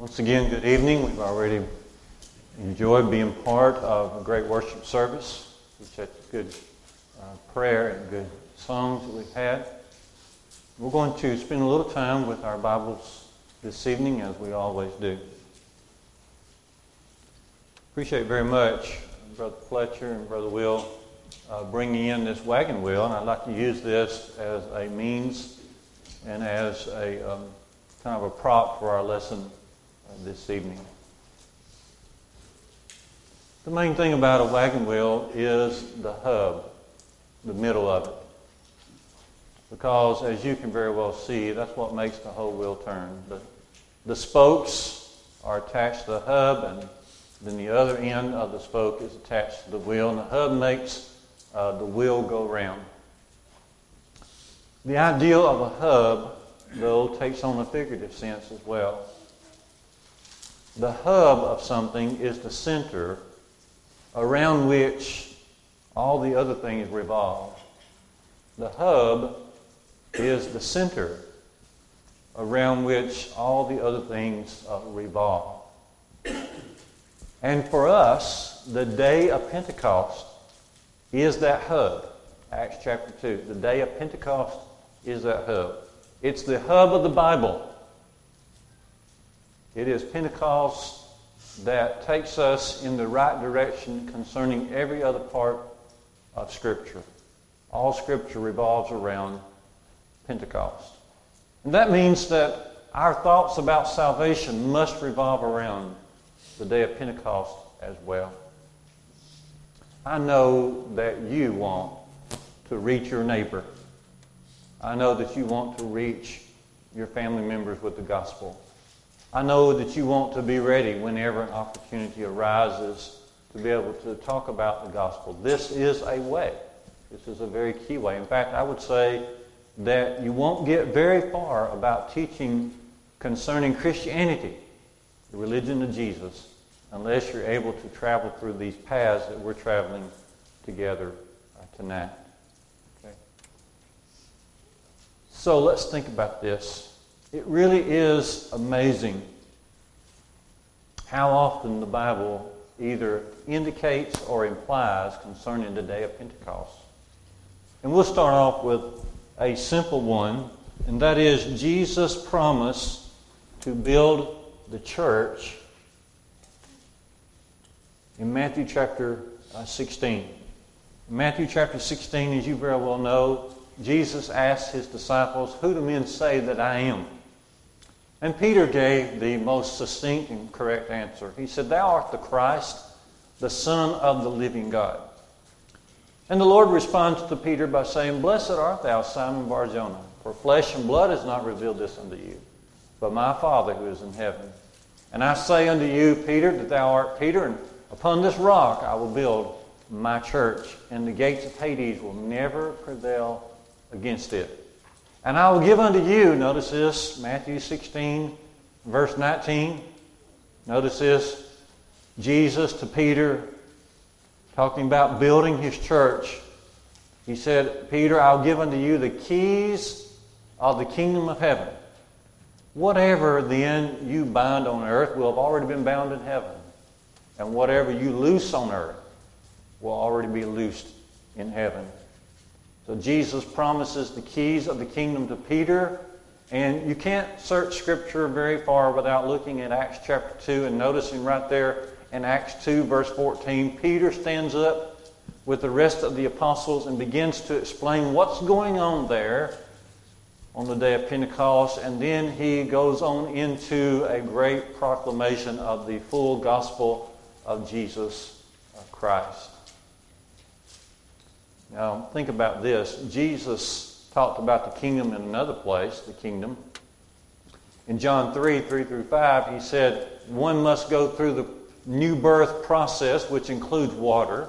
Once again, good evening. We've already enjoyed being part of a great worship service. Appreciate the good uh, prayer and good songs that we've had. We're going to spend a little time with our Bibles this evening, as we always do. Appreciate very much Brother Fletcher and Brother Will uh, bringing in this wagon wheel, and I'd like to use this as a means and as a um, kind of a prop for our lesson this evening. The main thing about a wagon wheel is the hub, the middle of it. Because as you can very well see, that's what makes the whole wheel turn. The, the spokes are attached to the hub, and then the other end of the spoke is attached to the wheel, and the hub makes uh, the wheel go round. The ideal of a hub, though, takes on a figurative sense as well. The hub of something is the center around which all the other things revolve. The hub is the center around which all the other things uh, revolve. And for us, the day of Pentecost is that hub. Acts chapter 2. The day of Pentecost is that hub. It's the hub of the Bible. It is Pentecost that takes us in the right direction concerning every other part of Scripture. All Scripture revolves around Pentecost. And that means that our thoughts about salvation must revolve around the day of Pentecost as well. I know that you want to reach your neighbor. I know that you want to reach your family members with the gospel. I know that you want to be ready whenever an opportunity arises to be able to talk about the gospel. This is a way. This is a very key way. In fact, I would say that you won't get very far about teaching concerning Christianity, the religion of Jesus, unless you're able to travel through these paths that we're traveling together uh, tonight. Okay? So let's think about this. It really is amazing how often the Bible either indicates or implies concerning the day of Pentecost. And we'll start off with a simple one, and that is Jesus' promise to build the church in Matthew chapter uh, 16. In Matthew chapter 16, as you very well know, Jesus asked his disciples, Who do men say that I am? And Peter gave the most succinct and correct answer. He said, Thou art the Christ, the Son of the living God. And the Lord responds to Peter by saying, Blessed art thou, Simon Barjona, for flesh and blood has not revealed this unto you, but my Father who is in heaven. And I say unto you, Peter, that thou art Peter, and upon this rock I will build my church, and the gates of Hades will never prevail against it. And I will give unto you, notice this, Matthew 16, verse 19. Notice this, Jesus to Peter, talking about building his church. He said, Peter, I'll give unto you the keys of the kingdom of heaven. Whatever then you bind on earth will have already been bound in heaven. And whatever you loose on earth will already be loosed in heaven. So Jesus promises the keys of the kingdom to Peter. And you can't search Scripture very far without looking at Acts chapter 2 and noticing right there in Acts 2, verse 14, Peter stands up with the rest of the apostles and begins to explain what's going on there on the day of Pentecost. And then he goes on into a great proclamation of the full gospel of Jesus Christ. Now, think about this. Jesus talked about the kingdom in another place, the kingdom. In John 3 3 through 5, he said, one must go through the new birth process, which includes water,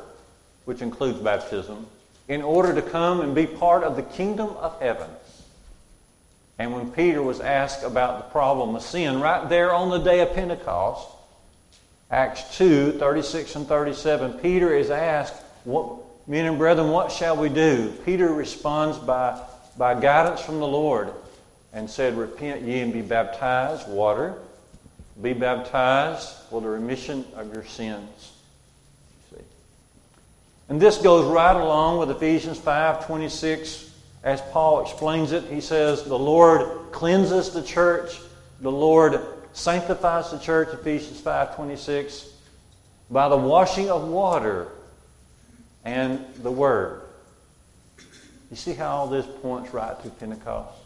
which includes baptism, in order to come and be part of the kingdom of heaven. And when Peter was asked about the problem of sin, right there on the day of Pentecost, Acts 2 36 and 37, Peter is asked, what, Men and brethren, what shall we do? Peter responds by, by guidance from the Lord and said, Repent ye and be baptized, water, be baptized for the remission of your sins. See? And this goes right along with Ephesians 5 26. As Paul explains it, he says, The Lord cleanses the church, the Lord sanctifies the church, Ephesians 5 26, by the washing of water and the Word. You see how all this points right to Pentecost?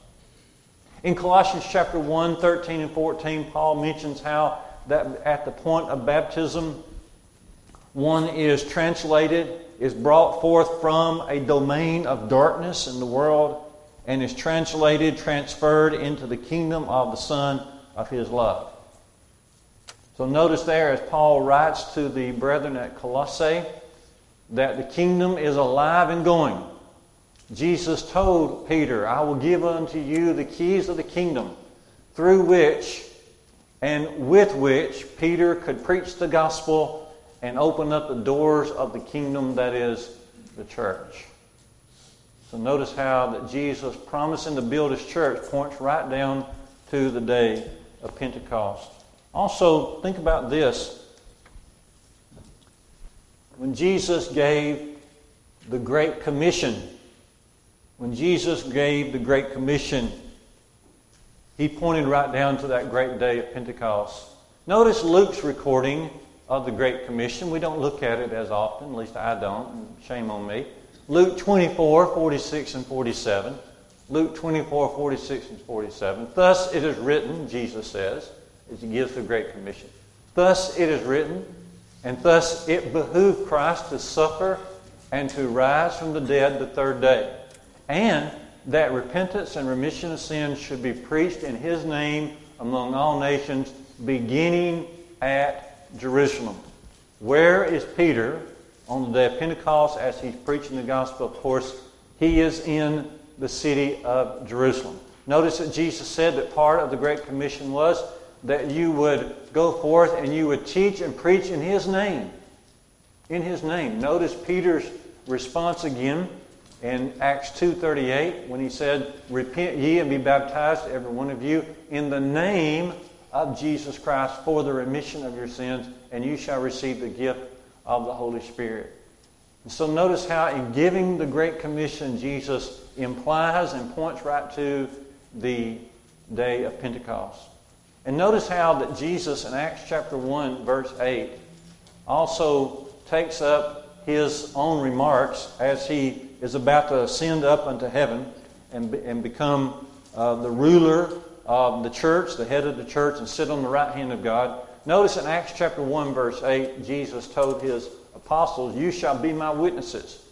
In Colossians chapter 1, 13 and 14, Paul mentions how that at the point of baptism, one is translated, is brought forth from a domain of darkness in the world, and is translated, transferred into the kingdom of the Son of his love. So notice there, as Paul writes to the brethren at Colossae, that the kingdom is alive and going. Jesus told Peter, I will give unto you the keys of the kingdom, through which and with which Peter could preach the gospel and open up the doors of the kingdom that is the church. So notice how that Jesus promising to build his church points right down to the day of Pentecost. Also, think about this. When Jesus gave the Great Commission, when Jesus gave the Great Commission, he pointed right down to that great day of Pentecost. Notice Luke's recording of the Great Commission. We don't look at it as often, at least I don't, shame on me. Luke 24, 46 and 47. Luke 24, 46 and 47. Thus it is written, Jesus says, as he gives the Great Commission. Thus it is written, and thus it behooved Christ to suffer and to rise from the dead the third day and that repentance and remission of sins should be preached in his name among all nations, beginning at Jerusalem. Where is Peter on the day of Pentecost as he's preaching the gospel? Of course, he is in the city of Jerusalem. Notice that Jesus said that part of the Great Commission was that you would go forth and you would teach and preach in his name. In his name. Notice Peter's response again in Acts 2.38 when he said, Repent ye and be baptized, every one of you, in the name of Jesus Christ for the remission of your sins, and you shall receive the gift of the Holy Spirit. And so notice how in giving the Great Commission, Jesus implies and points right to the day of Pentecost. And notice how that Jesus in Acts chapter 1, verse 8, also takes up his own remarks as he is about to ascend up unto heaven and, and become uh, the ruler of the church, the head of the church, and sit on the right hand of God. Notice in Acts chapter 1, verse 8, Jesus told his apostles, You shall be my witnesses.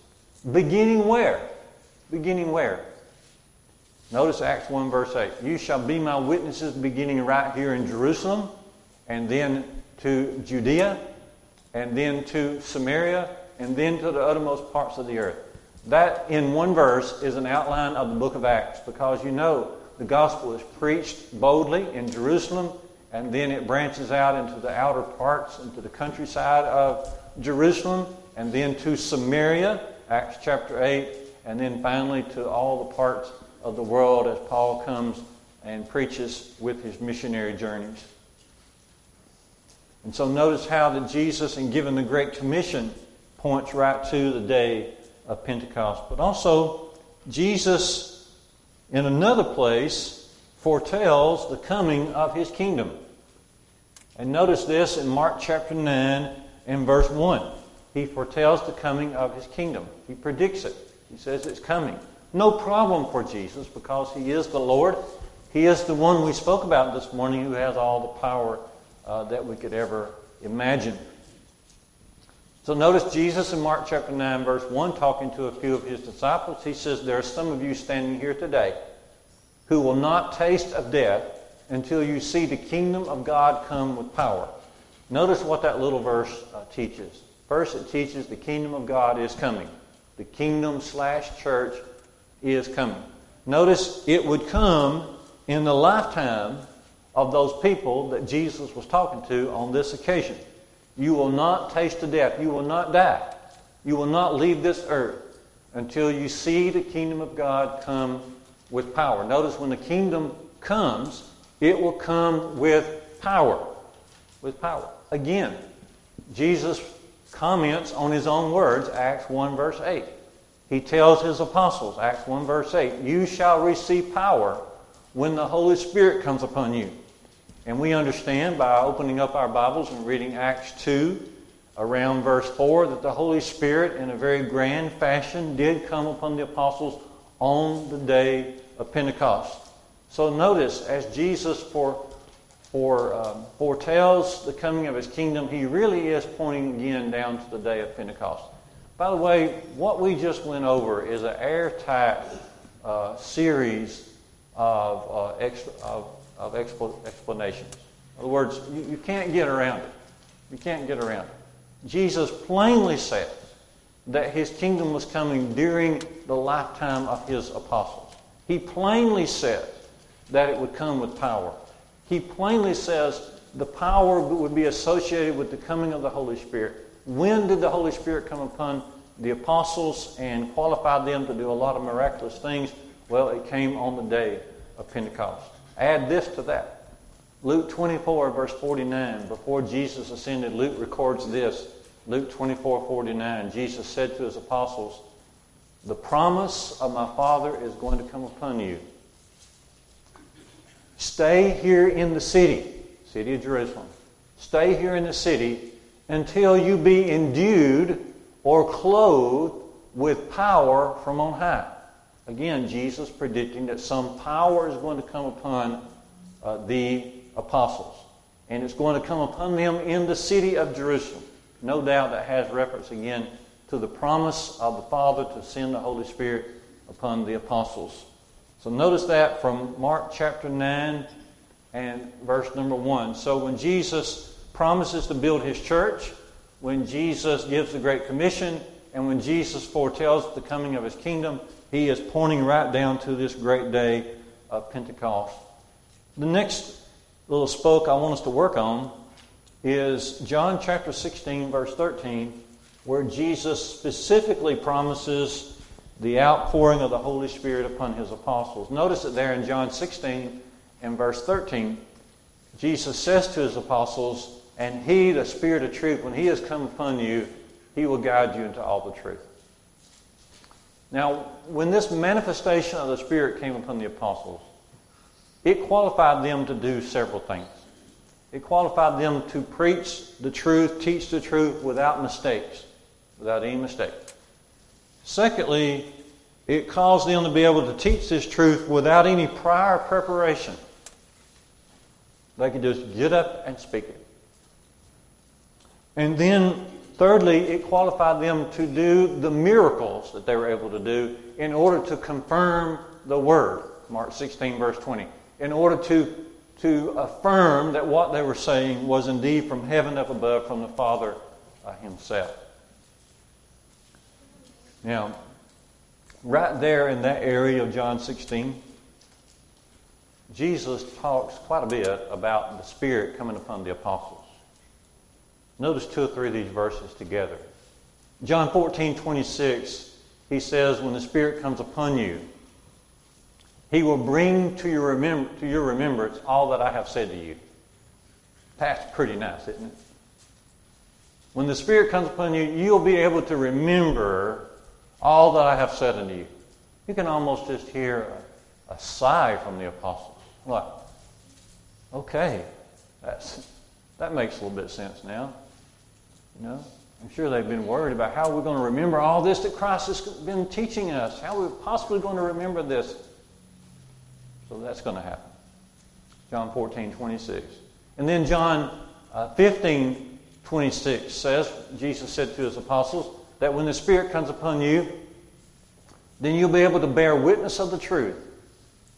Beginning where? Beginning where? Notice Acts 1, verse 8. You shall be my witnesses beginning right here in Jerusalem, and then to Judea, and then to Samaria, and then to the uttermost parts of the earth. That, in one verse, is an outline of the book of Acts because you know the gospel is preached boldly in Jerusalem and then it branches out into the outer parts, into the countryside of Jerusalem, and then to Samaria, Acts chapter 8, and then finally to all the parts of the world as Paul comes and preaches with his missionary journeys. And so notice how that Jesus, in giving the Great Commission, points right to the day of Pentecost. But also, Jesus, in another place, foretells the coming of his kingdom. And notice this in Mark chapter 9 and verse 1. He foretells the coming of his kingdom. He predicts it. He says it's coming. No problem for Jesus because he is the Lord. He is the one we spoke about this morning who has all the power uh, that we could ever imagine. So notice Jesus in Mark chapter 9, verse 1, talking to a few of his disciples. He says, There are some of you standing here today who will not taste of death until you see the kingdom of God come with power. Notice what that little verse uh, teaches. First, it teaches the kingdom of God is coming. The kingdom slash church is coming. Notice it would come in the lifetime of those people that Jesus was talking to on this occasion. You will not taste the death. You will not die. You will not leave this earth until you see the kingdom of God come with power. Notice when the kingdom comes, it will come with power. with power. Again, Jesus comments on his own words, Acts 1, verse 8. He tells his apostles, Acts 1, verse 8, You shall receive power when the Holy Spirit comes upon you. And we understand by opening up our Bibles and reading Acts 2, around verse 4, that the Holy Spirit, in a very grand fashion, did come upon the apostles on the day of Pentecost. So notice, as Jesus for, for, um, foretells the coming of his kingdom, he really is pointing again down to the day of Pentecost. By the way, what we just went over is an airtight uh, series of, uh, extra, of, of explanations. In other words, you, you can't get around it. You can't get around it. Jesus plainly says that his kingdom was coming during the lifetime of his apostles. He plainly says that it would come with power. He plainly says the power would be associated with the coming of the Holy Spirit. When did the Holy Spirit come upon the apostles and qualified them to do a lot of miraculous things? Well, it came on the day of Pentecost. Add this to that. Luke 24, verse 49, before Jesus ascended, Luke records this. Luke 24, 49, Jesus said to his apostles, The promise of my Father is going to come upon you. Stay here in the city, city of Jerusalem. Stay here in the city until you be endued or clothed with power from on high. Again, Jesus predicting that some power is going to come upon uh, the apostles. And it's going to come upon them in the city of Jerusalem. No doubt that has reference again to the promise of the Father to send the Holy Spirit upon the apostles. So notice that from Mark chapter 9 and verse number 1. So when Jesus promises to build his church, when Jesus gives the Great Commission, and when Jesus foretells the coming of his kingdom, he is pointing right down to this great day of Pentecost. The next little spoke I want us to work on is John chapter 16, verse 13, where Jesus specifically promises the outpouring of the Holy Spirit upon his apostles. Notice it there in John 16 and verse 13. Jesus says to his apostles, And he, the Spirit of truth, when he has come upon you, he will guide you into all the truth. Now, when this manifestation of the Spirit came upon the apostles, it qualified them to do several things. It qualified them to preach the truth, teach the truth without mistakes, without any mistake. Secondly, it caused them to be able to teach this truth without any prior preparation. They could just get up and speak it. And then, thirdly, it qualified them to do the miracles that they were able to do in order to confirm the word. Mark 16, verse 20 in order to, to affirm that what they were saying was indeed from heaven up above, from the Father uh, Himself. Now, right there in that area of John 16, Jesus talks quite a bit about the Spirit coming upon the apostles. Notice two or three of these verses together. John 14, 26, he says, When the Spirit comes upon you, he will bring to your, remem- to your remembrance all that I have said to you. That's pretty nice, isn't it? When the Spirit comes upon you, you'll be able to remember all that I have said unto you. You can almost just hear a, a sigh from the apostles. What? Okay, that's, that makes a little bit of sense now. You know, I'm sure they've been worried about how we're going to remember all this that Christ has been teaching us. How we're we possibly going to remember this? So that's going to happen. John 14, 26. And then John uh, 15, 26 says, Jesus said to his apostles, that when the Spirit comes upon you, then you'll be able to bear witness of the truth.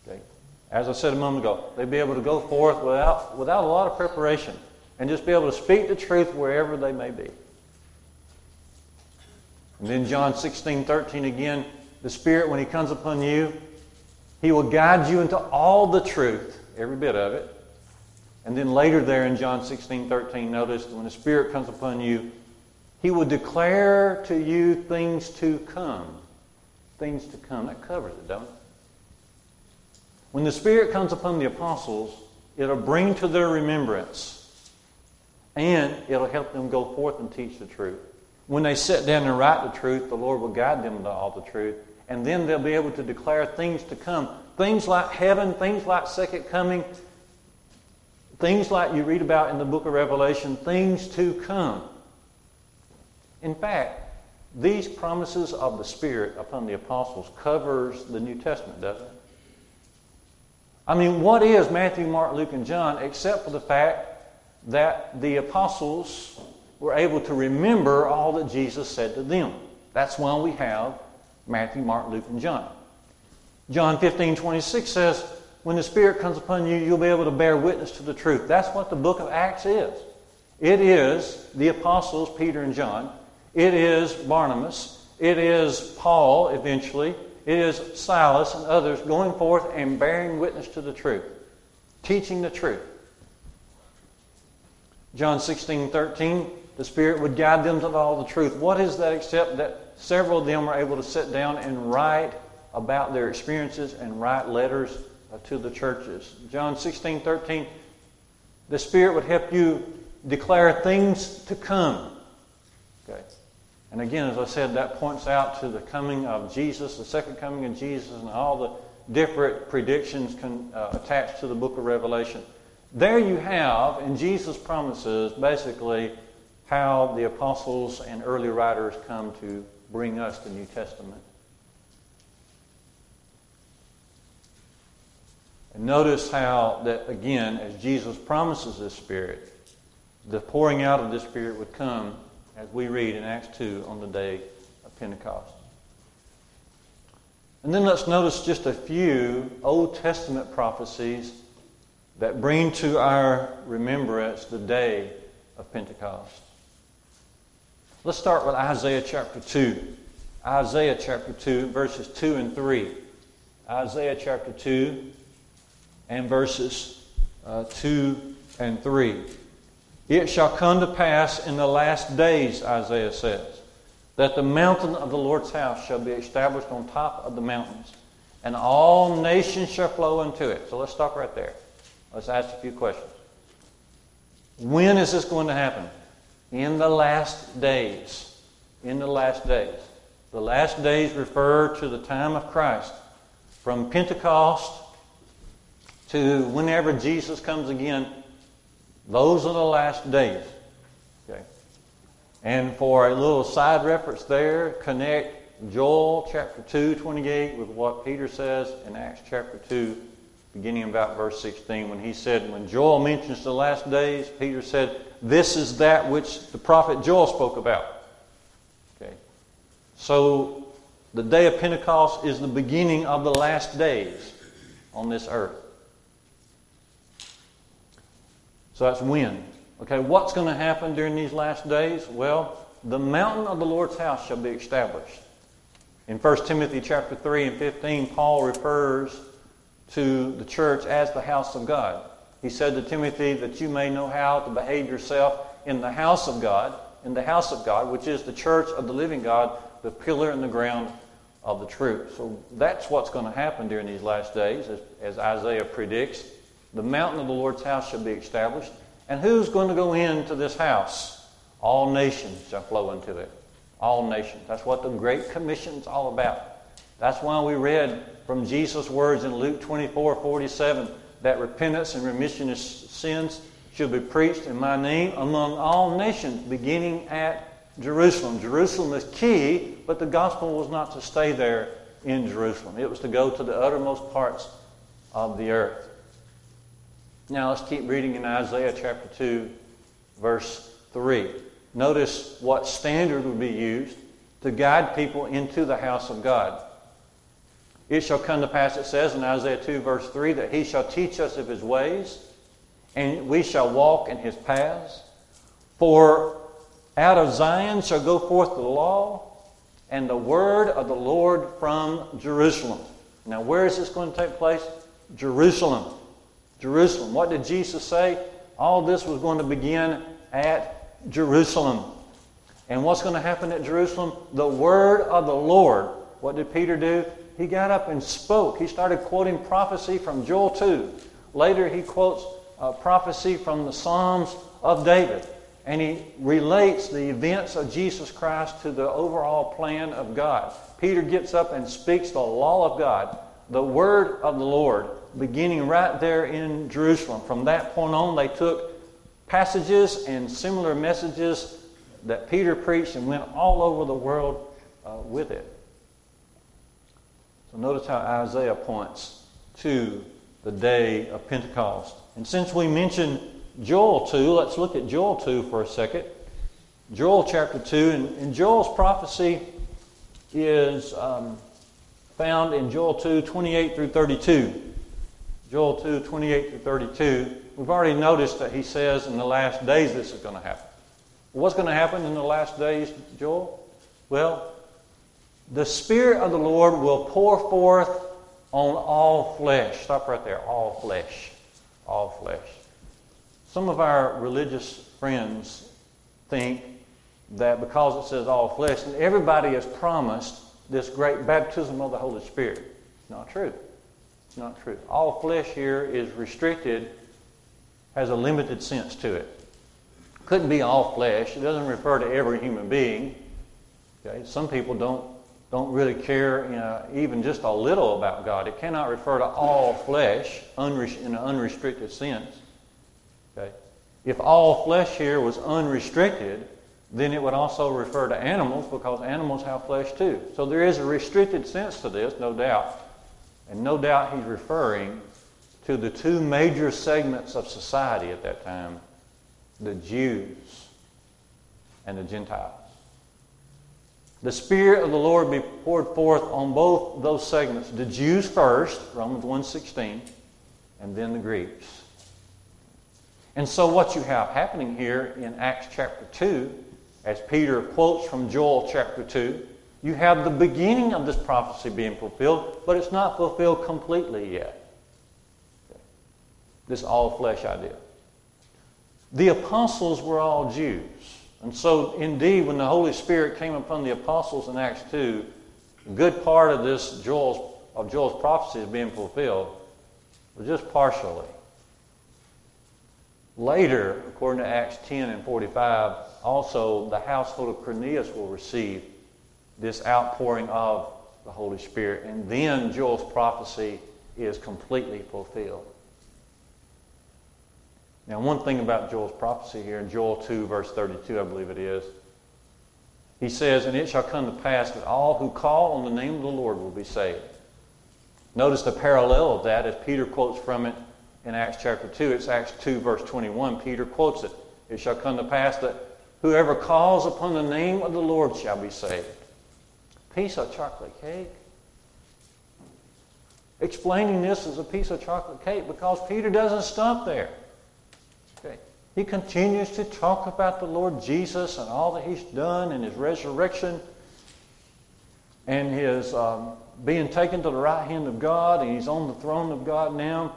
Okay? As I said a moment ago, they'll be able to go forth without, without a lot of preparation and just be able to speak the truth wherever they may be. And then John 16, 13 again, the Spirit, when He comes upon you, he will guide you into all the truth, every bit of it. And then later there in John 16, 13, notice when the Spirit comes upon you, He will declare to you things to come. Things to come. That covers it, don't it? When the Spirit comes upon the apostles, it'll bring to their remembrance and it'll help them go forth and teach the truth. When they sit down and write the truth, the Lord will guide them to all the truth. And then they'll be able to declare things to come. Things like heaven, things like second coming, things like you read about in the book of Revelation, things to come. In fact, these promises of the Spirit upon the apostles covers the New Testament, doesn't it? I mean, what is Matthew, Mark, Luke, and John except for the fact that the apostles were able to remember all that Jesus said to them? That's why we have Matthew, Mark, Luke, and John. John 15, 26 says, When the Spirit comes upon you, you'll be able to bear witness to the truth. That's what the book of Acts is. It is the apostles, Peter and John. It is Barnabas. It is Paul, eventually. It is Silas and others going forth and bearing witness to the truth, teaching the truth. John 16, 13, the Spirit would guide them to all the truth. What is that except that several of them were able to sit down and write about their experiences and write letters uh, to the churches? John 16, 13, the Spirit would help you declare things to come. Okay. And again, as I said, that points out to the coming of Jesus, the second coming of Jesus, and all the different predictions con, uh, attached to the book of Revelation. There you have, in Jesus' promises, basically how the apostles and early writers come to bring us the New Testament. And notice how that, again, as Jesus promises this Spirit, the pouring out of this Spirit would come as we read in Acts 2 on the day of Pentecost. And then let's notice just a few Old Testament prophecies that bring to our remembrance the day of Pentecost. Let's start with Isaiah chapter 2. Isaiah chapter 2, verses 2 and 3. Isaiah chapter 2 and verses uh, 2 and 3. It shall come to pass in the last days, Isaiah says, that the mountain of the Lord's house shall be established on top of the mountains, and all nations shall flow into it. So let's stop right there. Let's ask a few questions. When is this going to happen? In the last days. In the last days. The last days refer to the time of Christ. From Pentecost to whenever Jesus comes again those are the last days. Okay. And for a little side reference there, connect Joel chapter 2, 28 with what Peter says in Acts chapter 2, beginning about verse 16, when he said, when Joel mentions the last days, Peter said, This is that which the prophet Joel spoke about. Okay. So the day of Pentecost is the beginning of the last days on this earth. So that's when. Okay, what's going to happen during these last days? Well, the mountain of the Lord's house shall be established. In 1 Timothy chapter 3 and 15, Paul refers to the church as the house of God. He said to Timothy that you may know how to behave yourself in the house of God, in the house of God, which is the church of the living God, the pillar and the ground of the truth. So that's what's going to happen during these last days, as, as Isaiah predicts. The mountain of the Lord's house shall be established. And who's going to go into this house? All nations shall flow into it. All nations. That's what the Great Commission is all about. That's why we read from Jesus' words in Luke 24 47 that repentance and remission of sins should be preached in my name among all nations, beginning at Jerusalem. Jerusalem is key, but the gospel was not to stay there in Jerusalem, it was to go to the uttermost parts of the earth. Now let's keep reading in Isaiah chapter 2, verse 3. Notice what standard would be used to guide people into the house of God. It shall come to pass, it says in Isaiah 2, verse 3, that he shall teach us of his ways, and we shall walk in his paths. For out of Zion shall go forth the law and the word of the Lord from Jerusalem. Now, where is this going to take place? Jerusalem. Jerusalem. What did Jesus say? All this was going to begin at Jerusalem. And what's going to happen at Jerusalem? The word of the Lord. What did Peter do? He got up and spoke. He started quoting prophecy from Joel 2. Later, he quotes prophecy from the Psalms of David. and he relates the events of Jesus Christ to the overall plan of God. Peter gets up and speaks the law of God, the word of the Lord, beginning right there in Jerusalem. From that point on, they took passages and similar messages that Peter preached and went all over the world uh, with it. So notice how Isaiah points to the day of Pentecost. And since we mentioned Joel 2, let's look at Joel 2 for a second. Joel chapter 2, and, and Joel's prophecy is um, found in Joel 2, 28 through 32. Joel 2, 28 through 32. We've already noticed that he says in the last days this is going to happen. What's going to happen in the last days, Joel? Well, the Spirit of the Lord will pour forth on all flesh. Stop right there. All flesh. All flesh. Some of our religious friends think that because it says all flesh, that everybody is promised this great baptism of the Holy Spirit. It's not true. It's not true. All flesh here is restricted, has a limited sense to it. Couldn't be all flesh. It doesn't refer to every human being. Okay? Some people don't don't really care you know, even just a little about God. It cannot refer to all flesh in an unrestricted sense. Okay? If all flesh here was unrestricted, then it would also refer to animals because animals have flesh too. So there is a restricted sense to this, no doubt. And no doubt he's referring to the two major segments of society at that time the Jews and the Gentiles. The Spirit of the Lord be poured forth on both those segments. The Jews first, Romans 1.16, and then the Greeks. And so what you have happening here in Acts chapter 2, as Peter quotes from Joel chapter 2, you have the beginning of this prophecy being fulfilled, but it's not fulfilled completely yet. This all flesh idea. The apostles were all Jews. And so, indeed, when the Holy Spirit came upon the apostles in Acts 2, a good part of this Joel's, of Joel's prophecy is being fulfilled, but just partially. Later, according to Acts 10 and 45, also the household of Cornelius will receive this outpouring of the Holy Spirit. And then Joel's prophecy is completely fulfilled. Now, one thing about Joel's prophecy here in Joel 2, verse 32, I believe it is, he says, And it shall come to pass that all who call on the name of the Lord will be saved. Notice the parallel of that as Peter quotes from it in Acts chapter 2. It's Acts 2, verse 21. Peter quotes it. It shall come to pass that whoever calls upon the name of the Lord shall be saved. Piece of chocolate cake. Explaining this as a piece of chocolate cake because Peter doesn't stop there. He continues to talk about the Lord Jesus and all that He's done and His resurrection and His um, being taken to the right hand of God and He's on the throne of God now.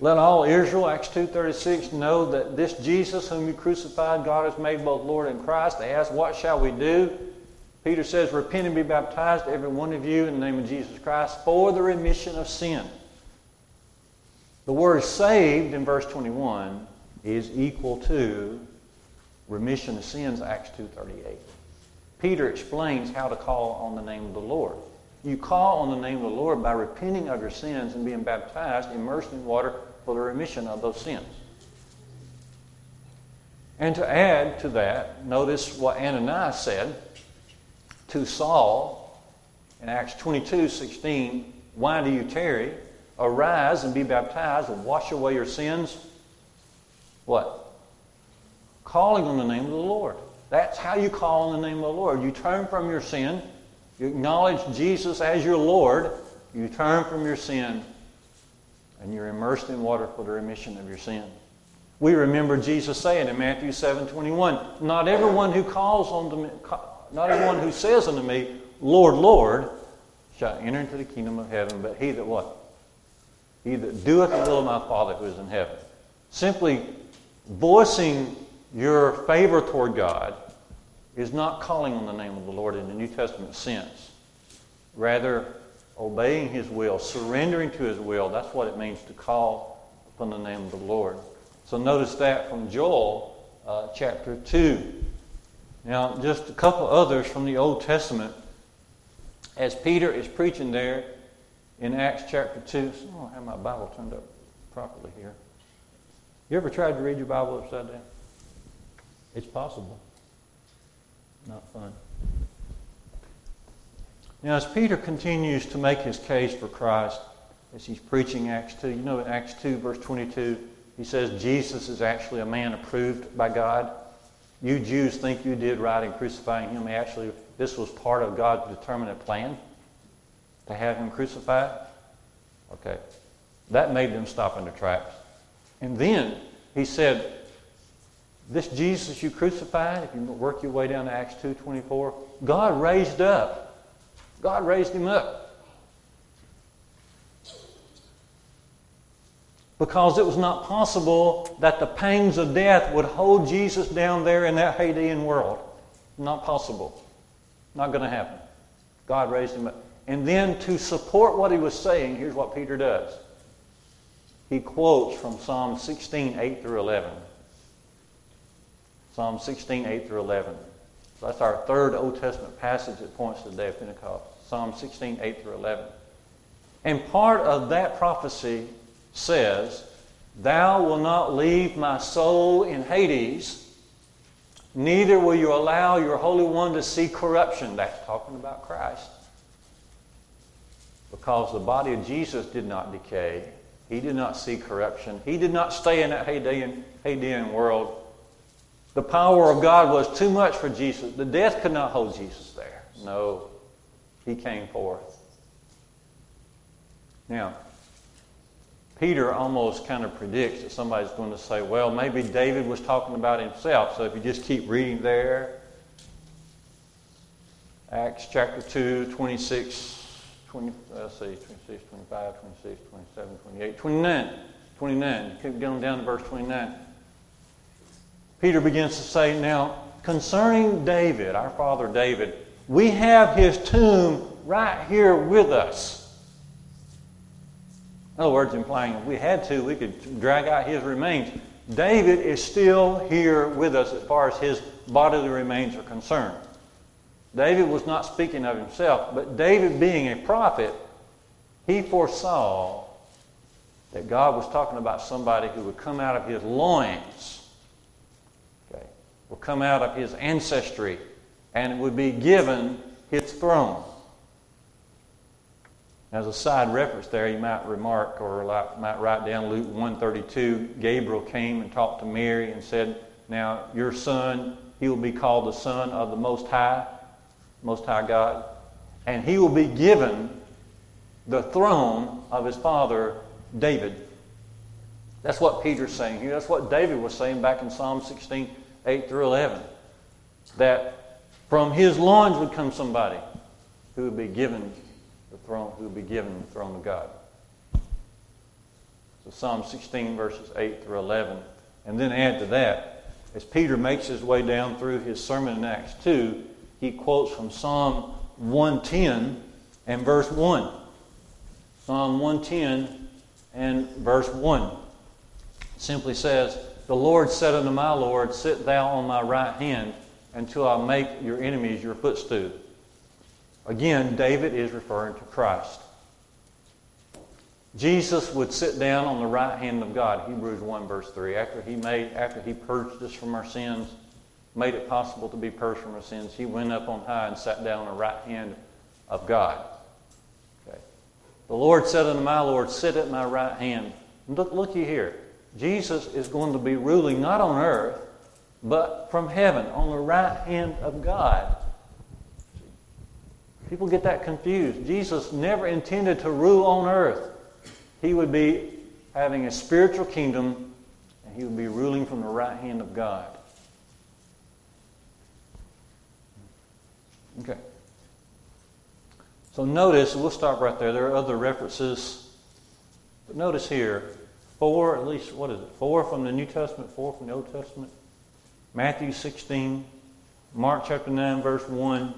Let all Israel, Acts 2.36, know that this Jesus whom you crucified, God has made both Lord and Christ. They ask, what shall we do? Peter says, repent and be baptized, every one of you, in the name of Jesus Christ, for the remission of sin. The word saved in verse 21 is equal to remission of sins, Acts 2.38. Peter explains how to call on the name of the Lord. You call on the name of the Lord by repenting of your sins and being baptized, immersed in water for the remission of those sins. And to add to that, notice what Ananias said to Saul in Acts 22 16, Why do you tarry? Arise and be baptized and wash away your sins. What? Calling on the name of the Lord. That's how you call on the name of the Lord. You turn from your sin. You acknowledge Jesus as your Lord. You turn from your sin. And you're immersed in water for the remission of your sin. We remember Jesus saying in Matthew 7 21, Not everyone who calls on me, not everyone who says unto me, Lord, Lord, shall enter into the kingdom of heaven, but he that what? He that doeth the will of my Father who is in heaven. Simply voicing your favor toward God is not calling on the name of the Lord in the New Testament sense. Rather, obeying His will, surrendering to His will. That's what it means to call upon the name of the Lord. So notice that from Joel uh, chapter 2. Now, just a couple others from the Old Testament. As Peter is preaching there in Acts chapter 2, I don't have my Bible turned up properly here. You ever tried to read your Bible upside down? It's possible. Not fun. Now, as Peter continues to make his case for Christ, as he's preaching Acts 2, you know in Acts 2, verse 22, he says Jesus is actually a man approved by God. You Jews think you did right in crucifying him. Actually, this was part of God's determinate plan to have him crucified. Okay. That made them stop in their tracks. And then he said, This Jesus you crucified, if you work your way down to Acts 2.24, God raised up. God raised him up. because it was not possible that the pangs of death would hold Jesus down there in that Hadean world. Not possible. Not going to happen. God raised him up. And then to support what he was saying, here's what Peter does. He quotes from Psalm 16, 8 through 11. Psalm 16, 8 through 11. So that's our third Old Testament passage that points to the day of Pentecost. Psalm 16, 8 through 11. And part of that prophecy says, Thou will not leave my soul in Hades, neither will you allow your Holy One to see corruption. That's talking about Christ. Because the body of Jesus did not decay, he did not see corruption, he did not stay in that Hadean, Hadean world. The power of God was too much for Jesus. The death could not hold Jesus there. No, he came forth. Now, Peter almost kind of predicts that somebody's going to say, well, maybe David was talking about himself. So if you just keep reading there, Acts chapter 2, 26, 20, let's see, 26, 25, 26, 27, 28, 29. 29. Keep going down to verse 29. Peter begins to say, Now, concerning David, our father David, we have his tomb right here with us. In other words, implying if we had to, we could drag out his remains. David is still here with us as far as his bodily remains are concerned. David was not speaking of himself, but David, being a prophet, he foresaw that God was talking about somebody who would come out of his loins, okay, would come out of his ancestry, and would be given his throne. As a side reference there, you might remark or might write down Luke 132. Gabriel came and talked to Mary and said, Now your son, he will be called the Son of the Most High, Most High God, and he will be given the throne of his father David. That's what Peter's saying here. That's what David was saying back in Psalm 16, 8 through 11. That from his loins would come somebody who would be given the throne, who would be given the throne of God. So Psalm 16, verses 8 through 11. And then add to that, as Peter makes his way down through his sermon in Acts 2, he quotes from Psalm 110 and verse 1. Psalm 110 and verse 1 simply says, The Lord said unto my Lord, Sit thou on my right hand until I make your enemies your footstool. Again, David is referring to Christ. Jesus would sit down on the right hand of God, Hebrews 1 verse 3, after he made after he purged us from our sins, made it possible to be purged from our sins, he went up on high and sat down on the right hand of God. Okay. The Lord said unto my Lord, Sit at my right hand. Look, look you here. Jesus is going to be ruling not on earth, but from heaven, on the right hand of God. People get that confused. Jesus never intended to rule on earth. He would be having a spiritual kingdom, and he would be ruling from the right hand of God. Okay. So notice, we'll stop right there. There are other references. But notice here, four, at least, what is it? Four from the New Testament, four from the Old Testament. Matthew 16, Mark chapter 9, verse 1,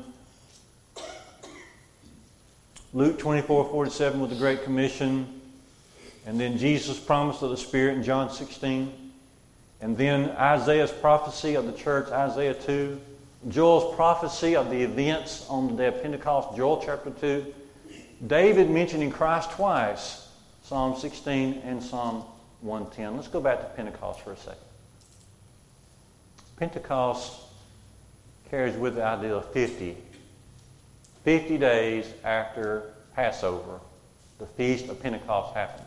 Luke 24 47 with the Great Commission, and then Jesus' promise of the Spirit in John 16. And then Isaiah's prophecy of the church, Isaiah 2. Joel's prophecy of the events on the day of Pentecost, Joel chapter 2. David mentioning Christ twice, Psalm 16 and Psalm 110. Let's go back to Pentecost for a second. Pentecost carries with the idea of 50. 50 days after Passover, the Feast of Pentecost happened.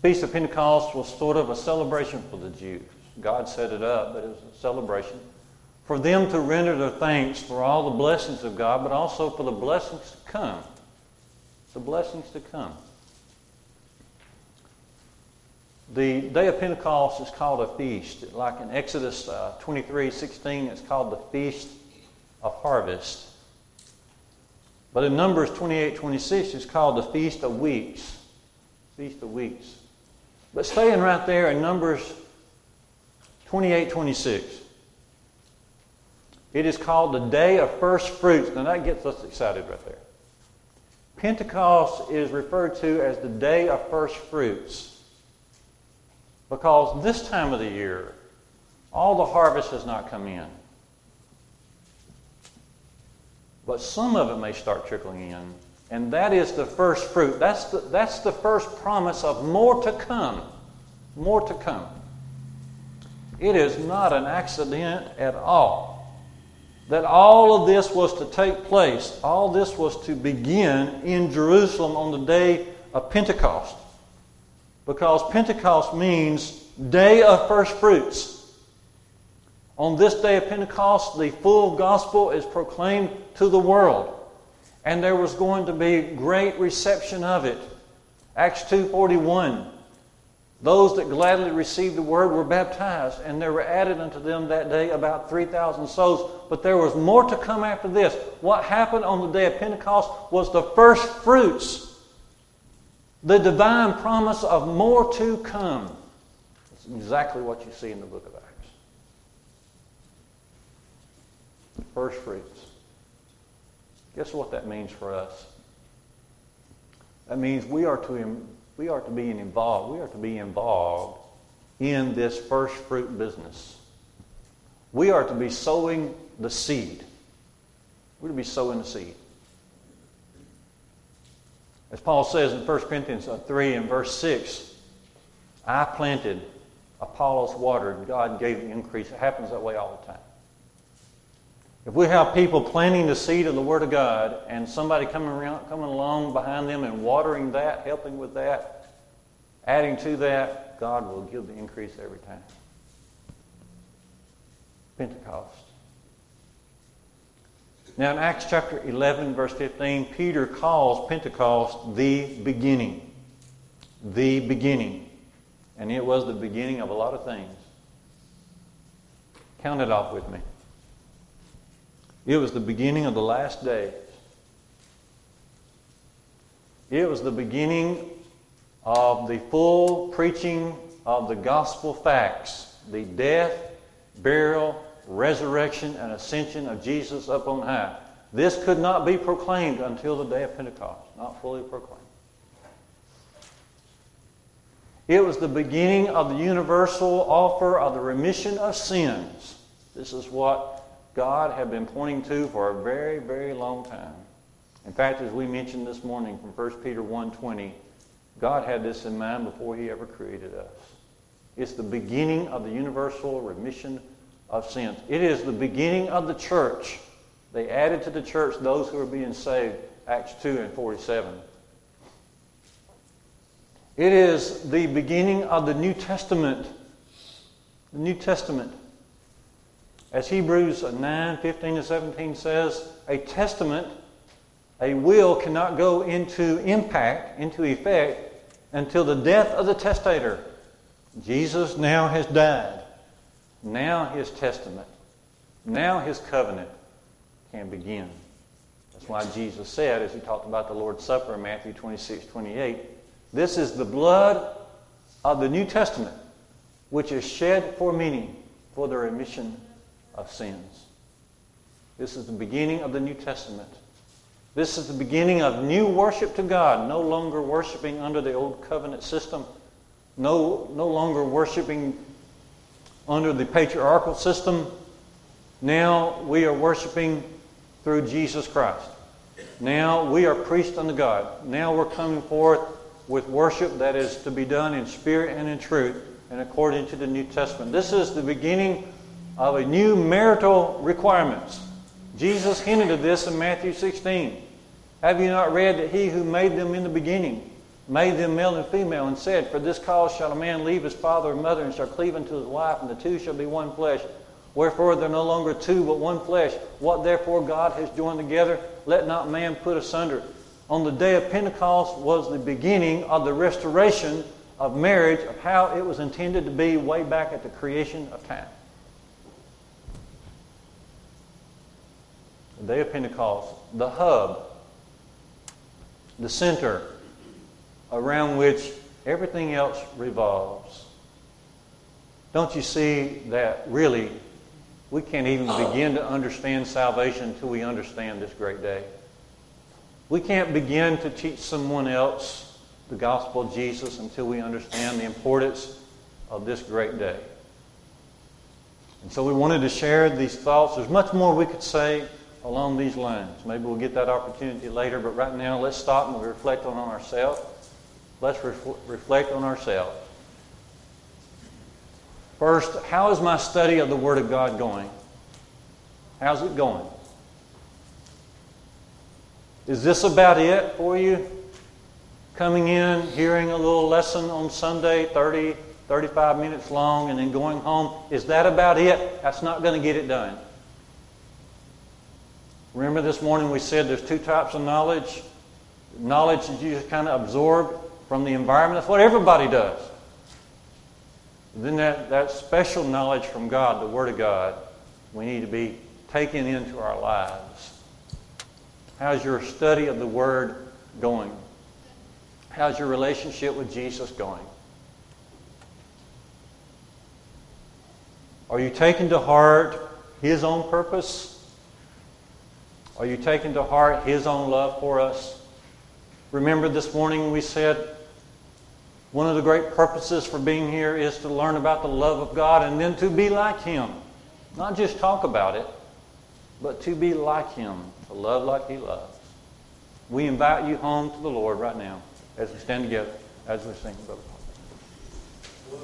Feast of Pentecost was sort of a celebration for the Jews. God set it up, but it was a celebration for them to render their thanks for all the blessings of God, but also for the blessings to come. The blessings to come. The day of Pentecost is called a feast. Like in Exodus uh, 23 16, it's called the Feast of Harvest. But in Numbers 28 26, it's called the Feast of Weeks. Feast of Weeks. But staying right there in Numbers 28 26, it is called the Day of First Fruits. Now that gets us excited right there. Pentecost is referred to as the Day of First Fruits. Because this time of the year, all the harvest has not come in. But some of it may start trickling in. And that is the first fruit. That's the, that's the first promise of more to come. More to come. It is not an accident at all that all of this was to take place. All this was to begin in Jerusalem on the day of Pentecost because Pentecost means day of first fruits. On this day of Pentecost, the full gospel is proclaimed to the world. And there was going to be great reception of it. Acts 2:41 Those that gladly received the word were baptized, and there were added unto them that day about 3,000 souls. But there was more to come after this. What happened on the day of Pentecost was the first fruits the divine promise of more to come. It's exactly what you see in the book of Acts. First fruits. Guess what that means for us? That means we are to, we are to be involved. We are to be involved in this first fruit business. We are to be sowing the seed. We're to be sowing the seed. As Paul says in 1 Corinthians 3 and verse 6, I planted, Apollos watered, God gave the increase. It happens that way all the time. If we have people planting the seed of the Word of God and somebody coming, around, coming along behind them and watering that, helping with that, adding to that, God will give the increase every time. Pentecost. Now, in Acts chapter 11, verse 15, Peter calls Pentecost the beginning. The beginning. And it was the beginning of a lot of things. Count it off with me. It was the beginning of the last days. It was the beginning of the full preaching of the gospel facts the death, burial, resurrection and ascension of Jesus up on high. This could not be proclaimed until the day of Pentecost, not fully proclaimed. It was the beginning of the universal offer of the remission of sins. This is what God had been pointing to for a very, very long time. In fact, as we mentioned this morning from 1 Peter 1.20, God had this in mind before he ever created us. It's the beginning of the universal remission of sins. It is the beginning of the church. They added to the church those who are being saved, Acts 2 and 47. It is the beginning of the New Testament. The New Testament. As Hebrews 9, 15 to 17 says, a testament, a will cannot go into impact, into effect, until the death of the testator. Jesus now has died. Now his testament, now his covenant can begin. That's why Jesus said, as he talked about the Lord's Supper in Matthew 26, 28, this is the blood of the New Testament, which is shed for many for the remission of sins. This is the beginning of the New Testament. This is the beginning of new worship to God, no longer worshiping under the old covenant system, no, no longer worshiping under the patriarchal system. Now we are worshiping through Jesus Christ. Now we are priests unto God. Now we're coming forth with worship that is to be done in spirit and in truth and according to the New Testament. This is the beginning of a new marital requirements. Jesus hinted at this in Matthew 16. Have you not read that he who made them in the beginning made them male and female and said, For this cause shall a man leave his father and mother and shall cleave unto his wife, and the two shall be one flesh. Wherefore they're no longer two, but one flesh. What therefore God has joined together, let not man put asunder. On the day of Pentecost was the beginning of the restoration of marriage, of how it was intended to be way back at the creation of time. The day of Pentecost, the hub, the center around which everything else revolves. Don't you see that really we can't even begin to understand salvation until we understand this great day. We can't begin to teach someone else the gospel of Jesus until we understand the importance of this great day. And so we wanted to share these thoughts. There's much more we could say along these lines. Maybe we'll get that opportunity later, but right now let's stop and reflect on ourselves. Let's refl- reflect on ourselves. First, how is my study of the Word of God going? How's it going? Is this about it for you? Coming in, hearing a little lesson on Sunday, 30, 35 minutes long, and then going home. Is that about it? That's not going to get it done. Remember this morning we said there's two types of knowledge. Knowledge that you just kind of absorb from the environment. That's what everybody does. Then that, that special knowledge from God, the Word of God, we need to be taken into our lives. How's your study of the Word going? How's your relationship with Jesus going? Are you taking to heart His own purpose? Are you taking to heart His own love for us? Remember this morning we said one of the great purposes for being here is to learn about the love of God and then to be like Him. Not just talk about it, but to be like Him, to love like He loves. We invite you home to the Lord right now as we stand together, as we sing, Brother Paul.